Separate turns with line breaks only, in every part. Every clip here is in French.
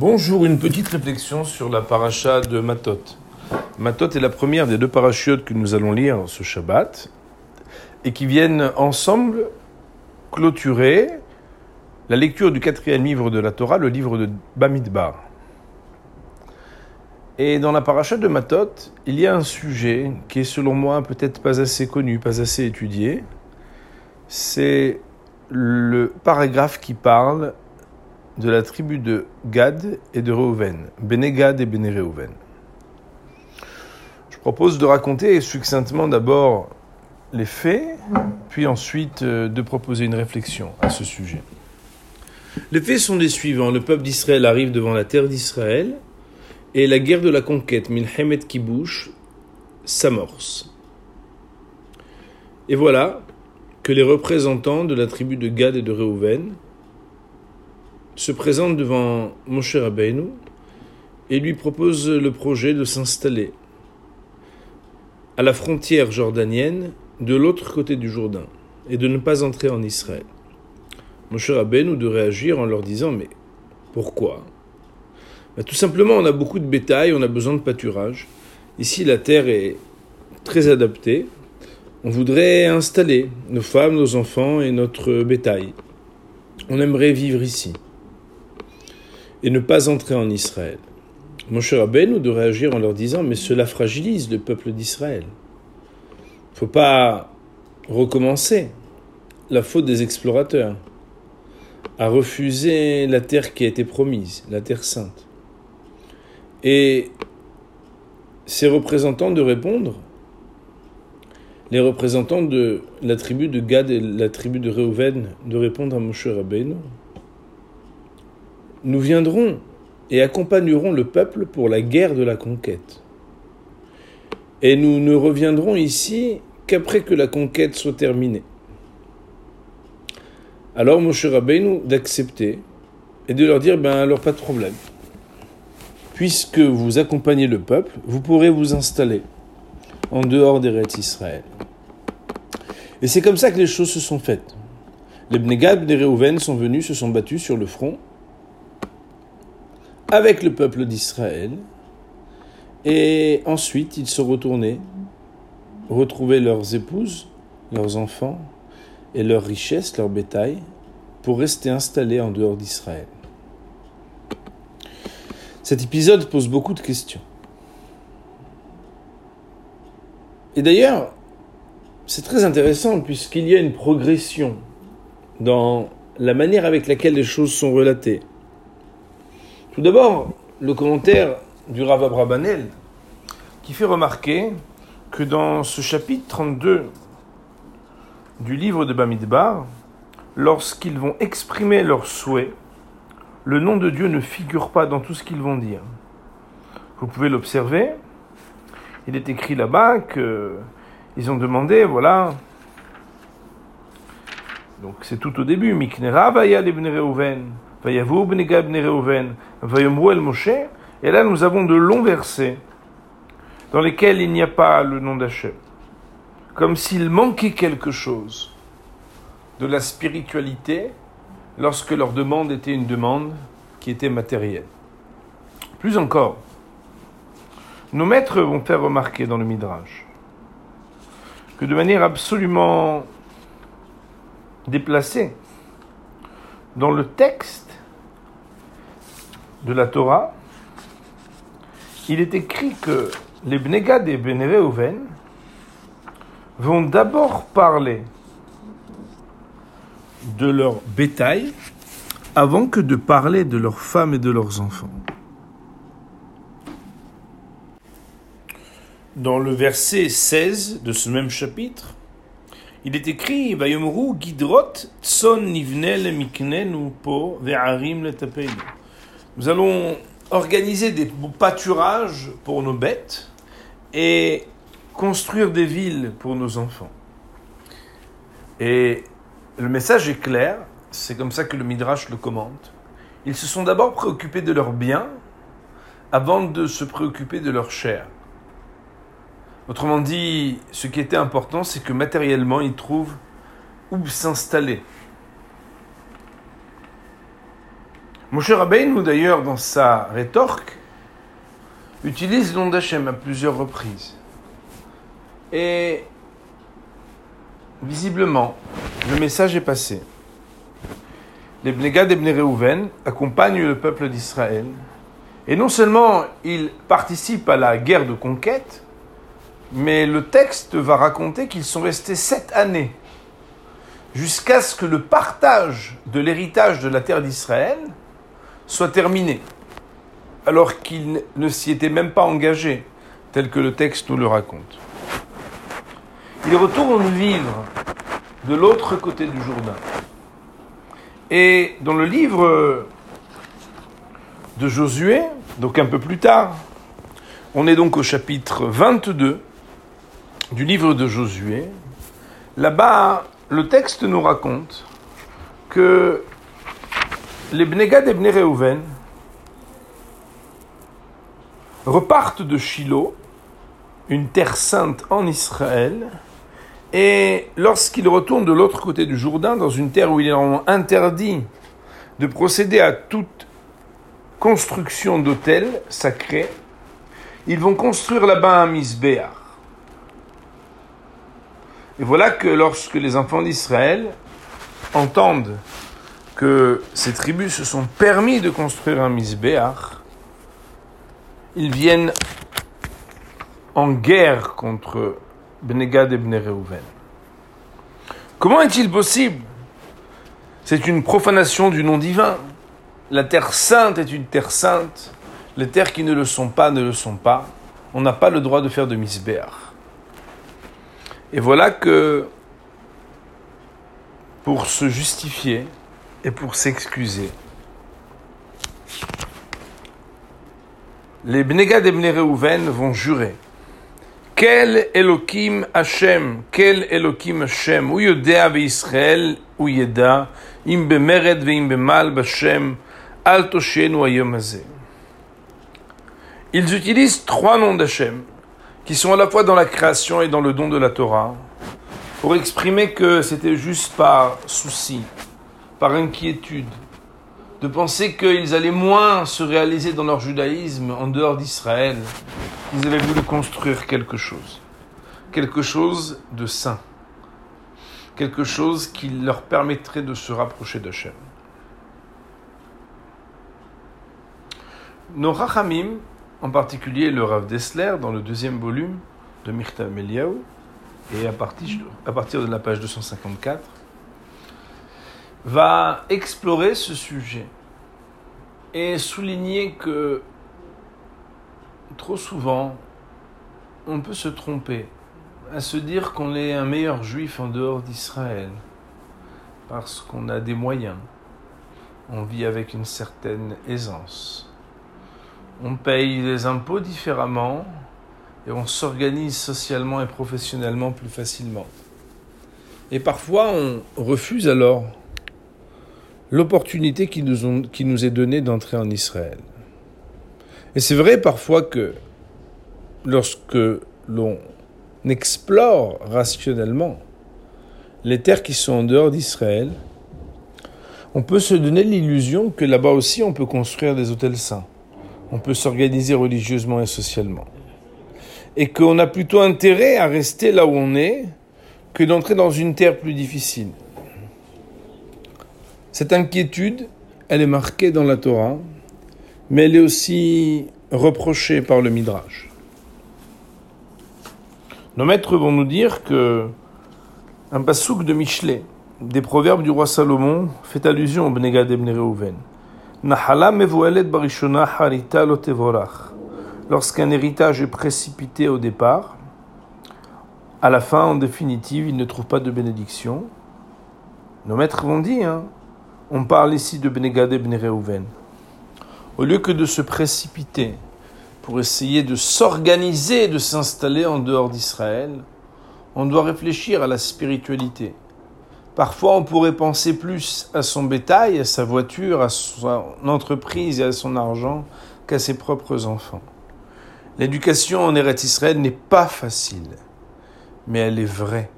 Bonjour, une petite réflexion sur la paracha de Matot. Matot est la première des deux parachutes que nous allons lire ce Shabbat et qui viennent ensemble clôturer la lecture du quatrième livre de la Torah, le livre de Bamidbar. Et dans la paracha de Matot, il y a un sujet qui est selon moi peut-être pas assez connu, pas assez étudié. C'est le paragraphe qui parle de la tribu de Gad et de Reuven, Béné Gad et Béné Reuven. Je propose de raconter succinctement d'abord les faits, puis ensuite euh, de proposer une réflexion à ce sujet. Les faits sont les suivants. Le peuple d'Israël arrive devant la terre d'Israël et la guerre de la conquête, Milhemet Kibush, s'amorce. Et voilà que les représentants de la tribu de Gad et de Reuven se présentent devant Moshe Rabbeinu et lui proposent le projet de s'installer à la frontière jordanienne de l'autre côté du Jourdain et de ne pas entrer en Israël. Moshe Rabbeinu de réagir en leur disant mais pourquoi? Ben, Tout simplement on a beaucoup de bétail, on a besoin de pâturage. Ici la terre est très adaptée. On voudrait installer nos femmes, nos enfants et notre bétail. On aimerait vivre ici et ne pas entrer en Israël. Moshe Rabbeinu de réagir en leur disant Mais cela fragilise le peuple d'Israël. Il ne faut pas recommencer la faute des explorateurs à refuser la terre qui a été promise, la terre sainte. Et ces représentants de répondre, les représentants de la tribu de Gad et la tribu de Reuven de répondre à Moshe Rabbeinu, nous viendrons et accompagnerons le peuple pour la guerre de la conquête. Et nous ne reviendrons ici qu'après que la conquête soit terminée. Alors Moshe Rabbeinu d'accepter et de leur dire, ben alors pas de problème. Puisque vous accompagnez le peuple, vous pourrez vous installer en dehors des rêtes Israël. Et c'est comme ça que les choses se sont faites. Les Bnegad, les Réhouven sont venus, se sont battus sur le front, avec le peuple d'Israël. Et ensuite, ils se retournaient, retrouver leurs épouses, leurs enfants et leurs richesses, leur bétail, pour rester installés en dehors d'Israël. Cet épisode pose beaucoup de questions. Et d'ailleurs, c'est très intéressant puisqu'il y a une progression dans la manière avec laquelle les choses sont relatées. Tout d'abord, le commentaire du Rav Abrabanel qui fait remarquer que dans ce chapitre 32 du livre de Bamidbar, lorsqu'ils vont exprimer leurs souhaits, le nom de Dieu ne figure pas dans tout ce qu'ils vont dire. Vous pouvez l'observer. Il est écrit là-bas qu'ils ont demandé, voilà. Donc c'est tout au début. Miknera Reuven. Et là, nous avons de longs versets dans lesquels il n'y a pas le nom d'Hachem. Comme s'il manquait quelque chose de la spiritualité lorsque leur demande était une demande qui était matérielle. Plus encore, nos maîtres vont faire remarquer dans le Midrash que de manière absolument déplacée, dans le texte de la Torah, il est écrit que les Bnegad et Benereuven vont d'abord parler de leur bétail avant que de parler de leurs femmes et de leurs enfants. Dans le verset 16 de ce même chapitre, il est écrit Vayomru tson. Nous allons organiser des pâturages pour nos bêtes et construire des villes pour nos enfants. Et le message est clair, c'est comme ça que le Midrash le commente. Ils se sont d'abord préoccupés de leurs biens avant de se préoccuper de leur chair. Autrement dit, ce qui était important, c'est que matériellement, ils trouvent où s'installer. Moshe Rabbeinu, d'ailleurs, dans sa rétorque, utilise le nom à plusieurs reprises. Et visiblement, le message est passé. Les Bnegad et Bnereuven accompagnent le peuple d'Israël. Et non seulement ils participent à la guerre de conquête, mais le texte va raconter qu'ils sont restés sept années jusqu'à ce que le partage de l'héritage de la terre d'Israël soit terminé, alors qu'ils ne s'y étaient même pas engagés, tel que le texte nous le raconte. Ils retournent vivre de l'autre côté du Jourdain. Et dans le livre de Josué, donc un peu plus tard, on est donc au chapitre 22 du livre de Josué. Là-bas, le texte nous raconte que les Bnegad et Bnei repartent de Shiloh, une terre sainte en Israël, et lorsqu'ils retournent de l'autre côté du Jourdain, dans une terre où il est interdit de procéder à toute construction d'autel sacré, ils vont construire là-bas un misbéar. Et voilà que lorsque les enfants d'Israël entendent que ces tribus se sont permis de construire un misbéar, ils viennent en guerre contre Benegad et Bnereuven. Comment est-il possible? C'est une profanation du nom divin. La terre sainte est une terre sainte. Les terres qui ne le sont pas ne le sont pas. On n'a pas le droit de faire de misbéar. Et voilà que pour se justifier, et pour s'excuser. Les Bnegad et Bnereuven vont jurer. Quel Elohim Hashem, quel Elohim Hashem, ou Yodea Israël, ou Yeda, im bemered ve'im bemal b'Hashem, al toshenu ayom Ils utilisent trois noms d'Hashem, qui sont à la fois dans la création et dans le don de la Torah, pour exprimer que c'était juste par souci, par inquiétude, de penser qu'ils allaient moins se réaliser dans leur judaïsme en dehors d'Israël. Ils avaient voulu construire quelque chose, quelque chose de saint, quelque chose qui leur permettrait de se rapprocher d'Hachem. Nos Rachamim, en particulier le Rav Dessler, dans le deuxième volume de Mirta Meliaou, et à partir de la page 254, va explorer ce sujet et souligner que trop souvent, on peut se tromper à se dire qu'on est un meilleur juif en dehors d'Israël parce qu'on a des moyens, on vit avec une certaine aisance, on paye les impôts différemment et on s'organise socialement et professionnellement plus facilement. Et parfois, on refuse alors l'opportunité qui nous, est donnée d'entrer en Israël. Et c'est vrai parfois que lorsque l'on explore rationnellement les terres qui sont en dehors d'Israël, on peut se donner l'illusion que là-bas aussi on peut construire des hôtels saints, on peut s'organiser religieusement et socialement, et qu'on a plutôt intérêt à rester là où on est que d'entrer dans une terre plus difficile. Cette inquiétude, elle est marquée dans la Torah, mais elle est aussi reprochée par le Midrash. Nos maîtres vont nous dire que un pasouk de Michelet, des proverbes du roi Salomon, fait allusion au Bnegad Ebn Reuven. barishona harita Lorsqu'un héritage est précipité au départ, à la fin, en définitive, il ne trouve pas de bénédiction. Nos maîtres vont dire, hein, on parle ici de Benegad et Reuven. Au lieu que de se précipiter pour essayer de s'organiser, de s'installer en dehors d'Israël, on doit réfléchir à la spiritualité. Parfois, on pourrait penser plus à son bétail, à sa voiture, à son entreprise et à son argent qu'à ses propres enfants. L'éducation en Eretz Israël n'est pas facile, mais elle est vraie.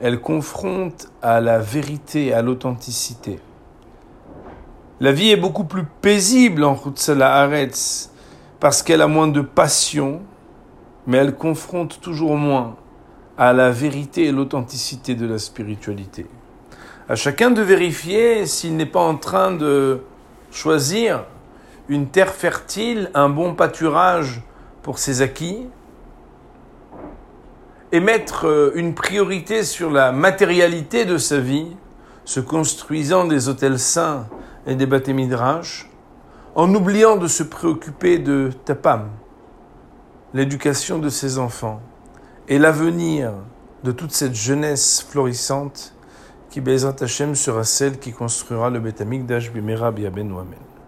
Elle confronte à la vérité, à l'authenticité. La vie est beaucoup plus paisible en Hutzala Haaretz parce qu'elle a moins de passion, mais elle confronte toujours moins à la vérité et l'authenticité de la spiritualité. À chacun de vérifier s'il n'est pas en train de choisir une terre fertile, un bon pâturage pour ses acquis, et mettre euh, une priorité sur la matérialité de sa vie, se construisant des hôtels saints et des bâtiments en oubliant de se préoccuper de Tapam, l'éducation de ses enfants et l'avenir de toute cette jeunesse florissante qui, Bezrat Hashem, sera celle qui construira le Betamikdash Bimera Biaben Amen.